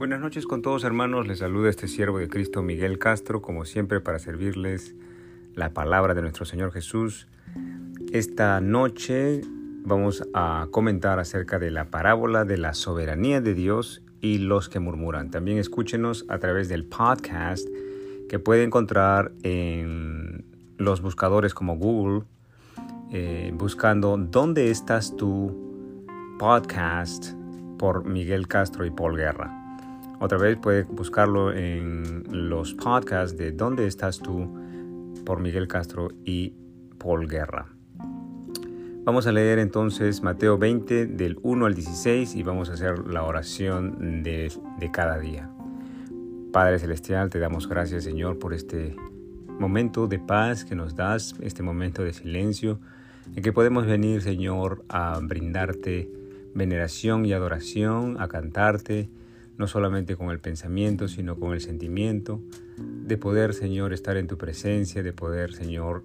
Buenas noches con todos hermanos, les saluda este siervo de Cristo Miguel Castro, como siempre para servirles la palabra de nuestro Señor Jesús. Esta noche vamos a comentar acerca de la parábola de la soberanía de Dios y los que murmuran. También escúchenos a través del podcast que puede encontrar en los buscadores como Google, eh, buscando ¿Dónde estás tú? podcast por Miguel Castro y Paul Guerra. Otra vez puede buscarlo en los podcasts de ¿Dónde estás tú? por Miguel Castro y Paul Guerra. Vamos a leer entonces Mateo 20 del 1 al 16 y vamos a hacer la oración de cada día. Padre Celestial, te damos gracias Señor por este momento de paz que nos das, este momento de silencio, en que podemos venir Señor a brindarte veneración y adoración, a cantarte, no solamente con el pensamiento, sino con el sentimiento, de poder, Señor, estar en tu presencia, de poder, Señor,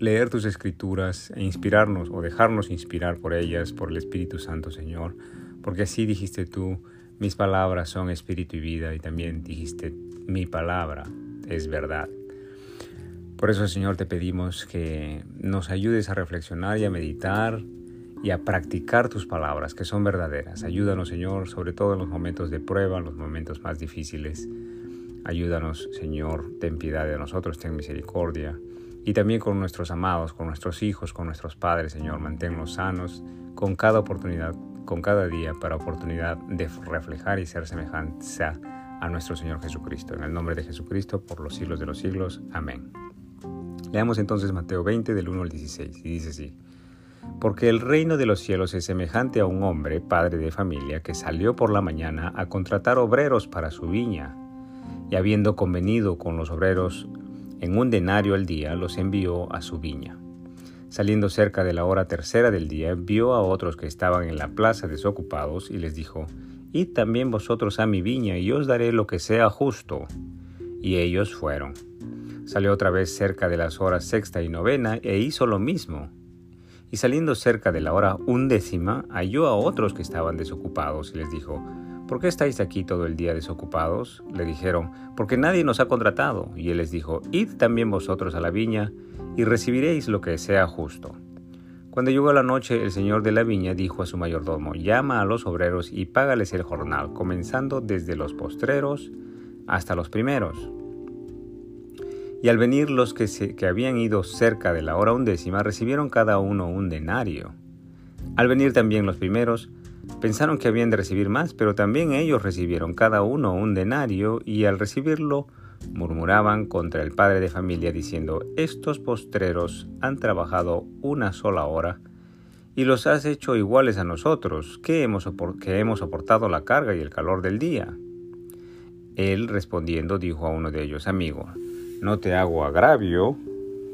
leer tus escrituras e inspirarnos o dejarnos inspirar por ellas, por el Espíritu Santo, Señor, porque así dijiste tú, mis palabras son espíritu y vida, y también dijiste, mi palabra es verdad. Por eso, Señor, te pedimos que nos ayudes a reflexionar y a meditar y a practicar tus palabras, que son verdaderas. Ayúdanos, Señor, sobre todo en los momentos de prueba, en los momentos más difíciles. Ayúdanos, Señor, ten piedad de nosotros, ten misericordia. Y también con nuestros amados, con nuestros hijos, con nuestros padres, Señor, manténlos sanos con cada oportunidad, con cada día, para oportunidad de reflejar y ser semejanza a nuestro Señor Jesucristo. En el nombre de Jesucristo, por los siglos de los siglos. Amén. Leamos entonces Mateo 20 del 1 al 16 y dice así. Porque el reino de los cielos es semejante a un hombre, padre de familia, que salió por la mañana a contratar obreros para su viña, y habiendo convenido con los obreros en un denario al día, los envió a su viña. Saliendo cerca de la hora tercera del día, vio a otros que estaban en la plaza desocupados y les dijo, Id también vosotros a mi viña y os daré lo que sea justo. Y ellos fueron. Salió otra vez cerca de las horas sexta y novena e hizo lo mismo y saliendo cerca de la hora undécima, halló a otros que estaban desocupados y les dijo, ¿Por qué estáis aquí todo el día desocupados? Le dijeron, porque nadie nos ha contratado. Y él les dijo, Id también vosotros a la viña y recibiréis lo que sea justo. Cuando llegó la noche, el señor de la viña dijo a su mayordomo, llama a los obreros y págales el jornal, comenzando desde los postreros hasta los primeros. Y al venir los que, habían ido cerca de la hora undécima recibieron cada uno un denario. Al venir también los primeros, pensaron que habían de recibir más, pero también ellos recibieron cada uno un denario y al recibirlo murmuraban contra el padre de familia diciendo, estos postreros han trabajado una sola hora y los has hecho iguales a nosotros, que hemos, que hemos soportado la carga y el calor del día. Él respondiendo dijo a uno de ellos, amigo, no te hago agravio.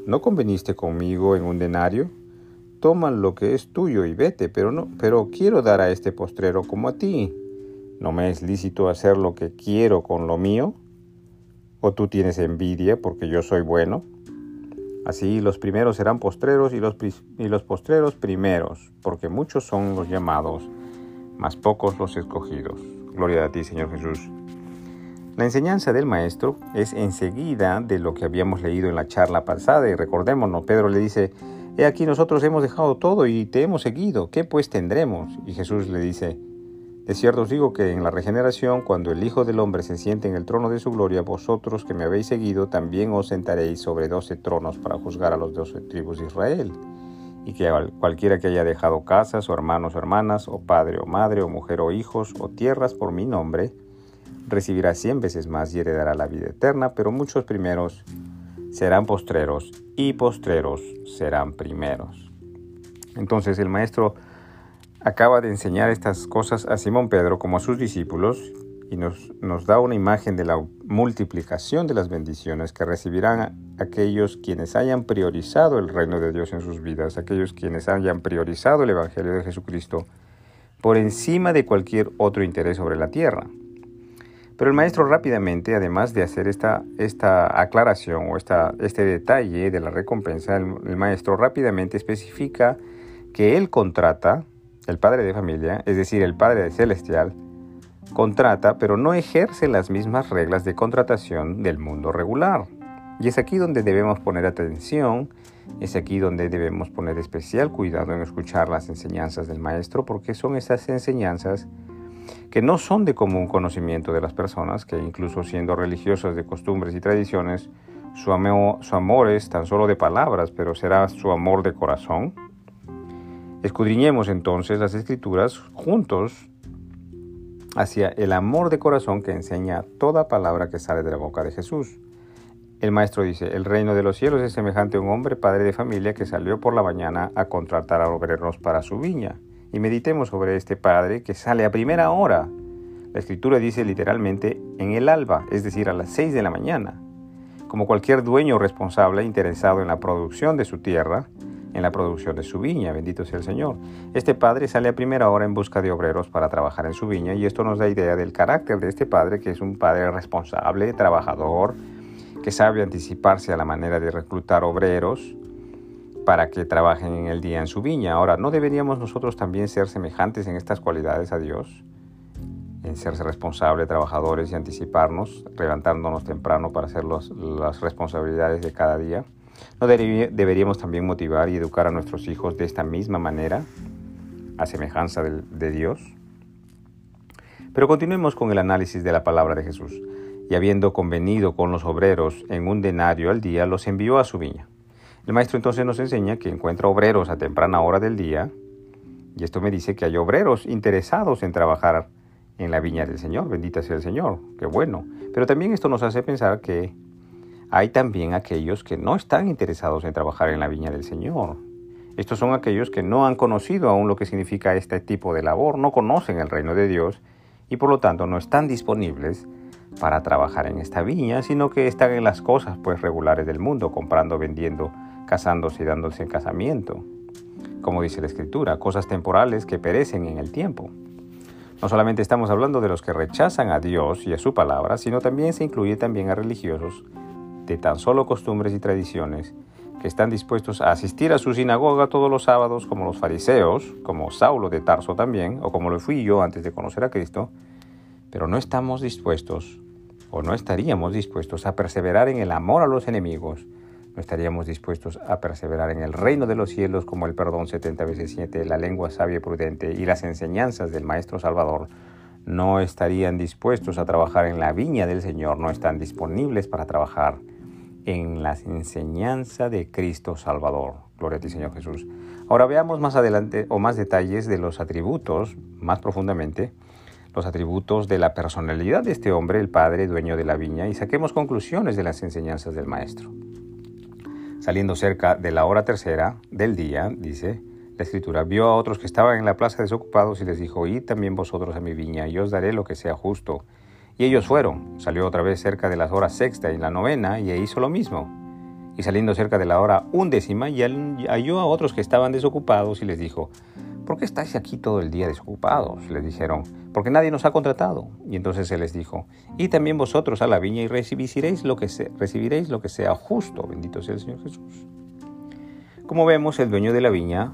¿No conveniste conmigo en un denario? Toma lo que es tuyo y vete, pero no, pero quiero dar a este postrero como a ti. ¿No me es lícito hacer lo que quiero con lo mío? ¿O tú tienes envidia porque yo soy bueno? Así los primeros serán postreros y los, y los postreros primeros, porque muchos son los llamados, mas pocos los escogidos. Gloria a ti, Señor Jesús. La enseñanza del maestro es enseguida de lo que habíamos leído en la charla pasada y recordémonos, Pedro le dice, He aquí nosotros hemos dejado todo y te hemos seguido, ¿qué pues tendremos? Y Jesús le dice, De cierto os digo que en la regeneración, cuando el Hijo del Hombre se siente en el trono de su gloria, vosotros que me habéis seguido también os sentaréis sobre doce tronos para juzgar a los doce tribus de Israel. Y que cualquiera que haya dejado casas o hermanos o hermanas, o padre o madre, o mujer o hijos, o tierras por mi nombre, recibirá cien veces más y heredará la vida eterna, pero muchos primeros serán postreros y postreros serán primeros. Entonces el maestro acaba de enseñar estas cosas a Simón Pedro como a sus discípulos y nos, nos da una imagen de la multiplicación de las bendiciones que recibirán aquellos quienes hayan priorizado el reino de Dios en sus vidas, aquellos quienes hayan priorizado el Evangelio de Jesucristo por encima de cualquier otro interés sobre la tierra. Pero el maestro rápidamente, además de hacer esta, esta aclaración o esta, este detalle de la recompensa, el, maestro rápidamente especifica que él contrata, el padre de familia, es decir, el padre celestial, contrata, pero no ejerce las mismas reglas de contratación del mundo regular. Y es aquí donde debemos poner atención, es aquí donde debemos poner especial cuidado en escuchar las enseñanzas del maestro, porque son esas enseñanzas que no son de común conocimiento de las personas, que incluso siendo religiosas de costumbres y tradiciones, su, su amor es tan solo de palabras, pero será su amor de corazón. Escudriñemos entonces las escrituras juntos hacia el amor de corazón que enseña toda palabra que sale de la boca de Jesús. El maestro dice, el reino de los cielos es semejante a un hombre padre de familia que salió por la mañana a contratar a obreros para su viña. Y meditemos sobre este padre que sale a primera hora. La escritura dice literalmente en el alba, es decir, a las seis de la mañana. Como cualquier dueño responsable interesado en la producción de su tierra, en la producción de su viña, bendito sea el Señor. Este padre sale a primera hora en busca de obreros para trabajar en su viña y esto nos da idea del carácter de este padre, que es un padre responsable, trabajador, que sabe anticiparse a la manera de reclutar obreros para que trabajen en el día en su viña. Ahora, ¿no deberíamos nosotros también ser semejantes en estas cualidades a Dios? En serse responsables, trabajadores y anticiparnos, levantándonos temprano para hacer las responsabilidades de cada día. ¿No deberíamos también motivar y educar a nuestros hijos de esta misma manera, a semejanza de, de Dios? Pero continuemos con el análisis de la palabra de Jesús. Y habiendo convenido con los obreros en un denario al día, los envió a su viña. El maestro entonces nos enseña que encuentra obreros a temprana hora del día, y esto me dice que hay obreros interesados en trabajar en la viña del Señor. Bendita sea el Señor, qué bueno. Pero también esto nos hace pensar que hay también aquellos que no están interesados en trabajar en la viña del Señor. Estos son aquellos que no han conocido aún lo que significa este tipo de labor, no conocen el reino de Dios y por lo tanto no están disponibles para trabajar en esta viña, sino que están en las cosas pues regulares del mundo, comprando, vendiendo, casándose y dándose en casamiento. Como dice la escritura, cosas temporales que perecen en el tiempo. No solamente estamos hablando de los que rechazan a Dios y a su palabra, sino también se incluye también a religiosos de tan solo costumbres y tradiciones que están dispuestos a asistir a su sinagoga todos los sábados como los fariseos, como Saulo de Tarso también, o como lo fui yo antes de conocer a Cristo, pero no estamos dispuestos o no estaríamos dispuestos a perseverar en el amor a los enemigos, no estaríamos dispuestos a perseverar en el reino de los cielos como el perdón 70 veces 7, la lengua sabia y prudente y las enseñanzas del Maestro Salvador, no estarían dispuestos a trabajar en la viña del Señor, no están disponibles para trabajar en la enseñanza de Cristo Salvador. Gloria a ti, Señor Jesús. Ahora veamos más adelante o más detalles de los atributos, más profundamente, los atributos de la personalidad de este hombre, el padre, dueño de la viña, y saquemos conclusiones de las enseñanzas del maestro. Saliendo cerca de la hora tercera del día, dice la escritura, vio a otros que estaban en la plaza desocupados y les dijo, id también vosotros a mi viña, y os daré lo que sea justo. Y ellos fueron. Salió otra vez cerca de las horas sexta y la novena y hizo lo mismo. Y saliendo cerca de la hora undécima, y halló a otros que estaban desocupados y les dijo, ¿por qué estáis aquí todo el día desocupados? Les dijeron, porque nadie nos ha contratado. Y entonces él les dijo, y también vosotros a la viña y recibiréis lo que, recibiréis lo que sea justo. Bendito sea el Señor Jesús. Como vemos, el dueño de la viña,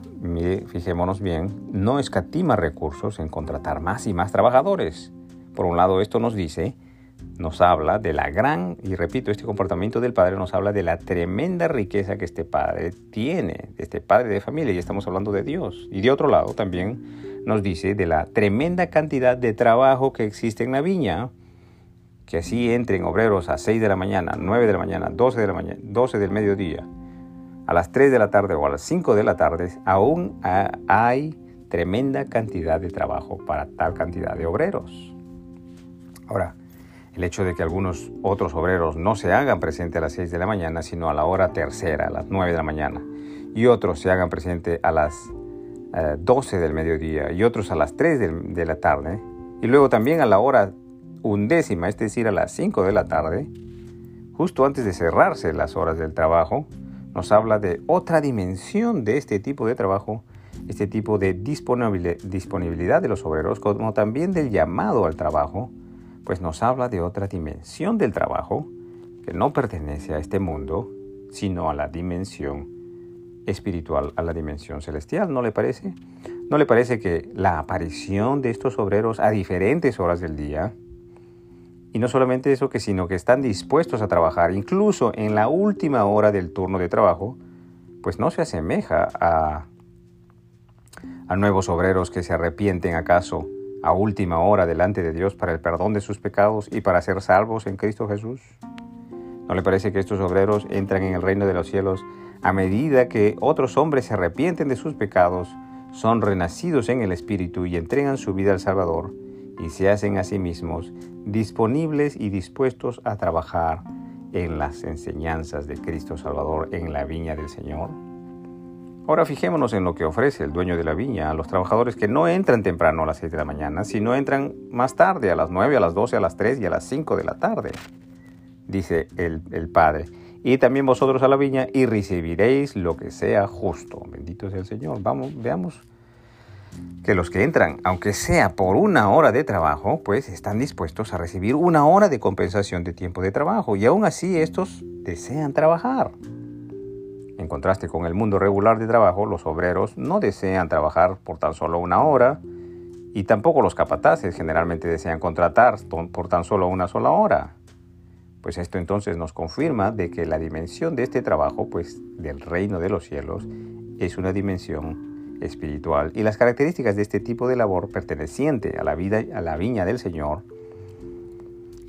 fijémonos bien, no escatima recursos en contratar más y más trabajadores. Por un lado, esto nos dice, nos habla de la gran, y repito, este comportamiento del padre nos habla de la tremenda riqueza que este padre tiene, este padre de familia, y estamos hablando de Dios. Y de otro lado, también nos dice de la tremenda cantidad de trabajo que existe en la viña, que así entren obreros a 6 de la mañana, 9 de la mañana, 12 de la mañana, 12 del mediodía, a las 3 de la tarde o a las 5 de la tarde, aún hay tremenda cantidad de trabajo para tal cantidad de obreros. Ahora, el hecho de que algunos otros obreros no se hagan presente a las 6 de la mañana, sino a la hora tercera, a las 9 de la mañana, y otros se hagan presente a las 12 eh, del mediodía y otros a las 3 de, de la tarde, y luego también a la hora undécima, es decir, a las 5 de la tarde, justo antes de cerrarse las horas del trabajo, nos habla de otra dimensión de este tipo de trabajo, este tipo de disponibilidad de los obreros, como también del llamado al trabajo, pues nos habla de otra dimensión del trabajo que no pertenece a este mundo, sino a la dimensión espiritual, a la dimensión celestial, ¿no le parece? ¿No le parece que la aparición de estos obreros a diferentes horas del día, y no solamente eso, que sino que están dispuestos a trabajar, incluso en la última hora del turno de trabajo, pues no se asemeja a, a nuevos obreros que se arrepienten acaso a última hora delante de Dios para el perdón de sus pecados y para ser salvos en Cristo Jesús? ¿No le parece que estos obreros entran en el reino de los cielos a medida que otros hombres se arrepienten de sus pecados, son renacidos en el Espíritu y entregan su vida al Salvador y se hacen a sí mismos disponibles y dispuestos a trabajar en las enseñanzas de Cristo Salvador en la viña del Señor? Ahora fijémonos en lo que ofrece el dueño de la viña a los trabajadores que no entran temprano a las 7 de la mañana, sino entran más tarde, a las 9, a las 12, a las 3 y a las 5 de la tarde. Dice el, el Padre, y también vosotros a la viña y recibiréis lo que sea justo. Bendito sea el Señor. Vamos, veamos que los que entran, aunque sea por una hora de trabajo, pues están dispuestos a recibir una hora de compensación de tiempo de trabajo y aún así estos desean trabajar. En contraste con el mundo regular de trabajo, los obreros no desean trabajar por tan solo una hora y tampoco los capataces generalmente desean contratar por tan solo una sola hora. Pues esto entonces nos confirma de que la dimensión de este trabajo, pues del reino de los cielos, es una dimensión espiritual y las características de este tipo de labor perteneciente a la vida a la viña del Señor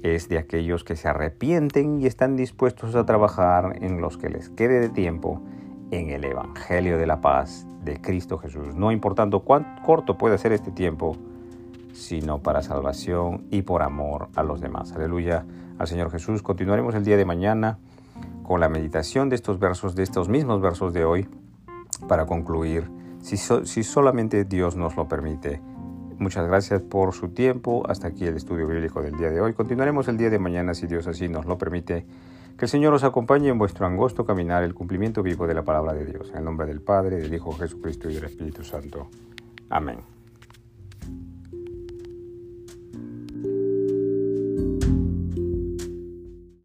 es de aquellos que se arrepienten y están dispuestos a trabajar en los que les quede de tiempo en el Evangelio de la paz de Cristo Jesús, no importando cuán corto pueda ser este tiempo, sino para salvación y por amor a los demás. Aleluya al Señor Jesús. Continuaremos el día de mañana con la meditación de estos versos, de estos mismos versos de hoy, para concluir, si, si solamente Dios nos lo permite Muchas gracias por su tiempo. Hasta aquí el estudio bíblico del día de hoy. Continuaremos el día de mañana si Dios así nos lo permite. Que el Señor os acompañe en vuestro angosto caminar, el cumplimiento vivo de la palabra de Dios. En el nombre del Padre, del Hijo Jesucristo y del Espíritu Santo. Amén.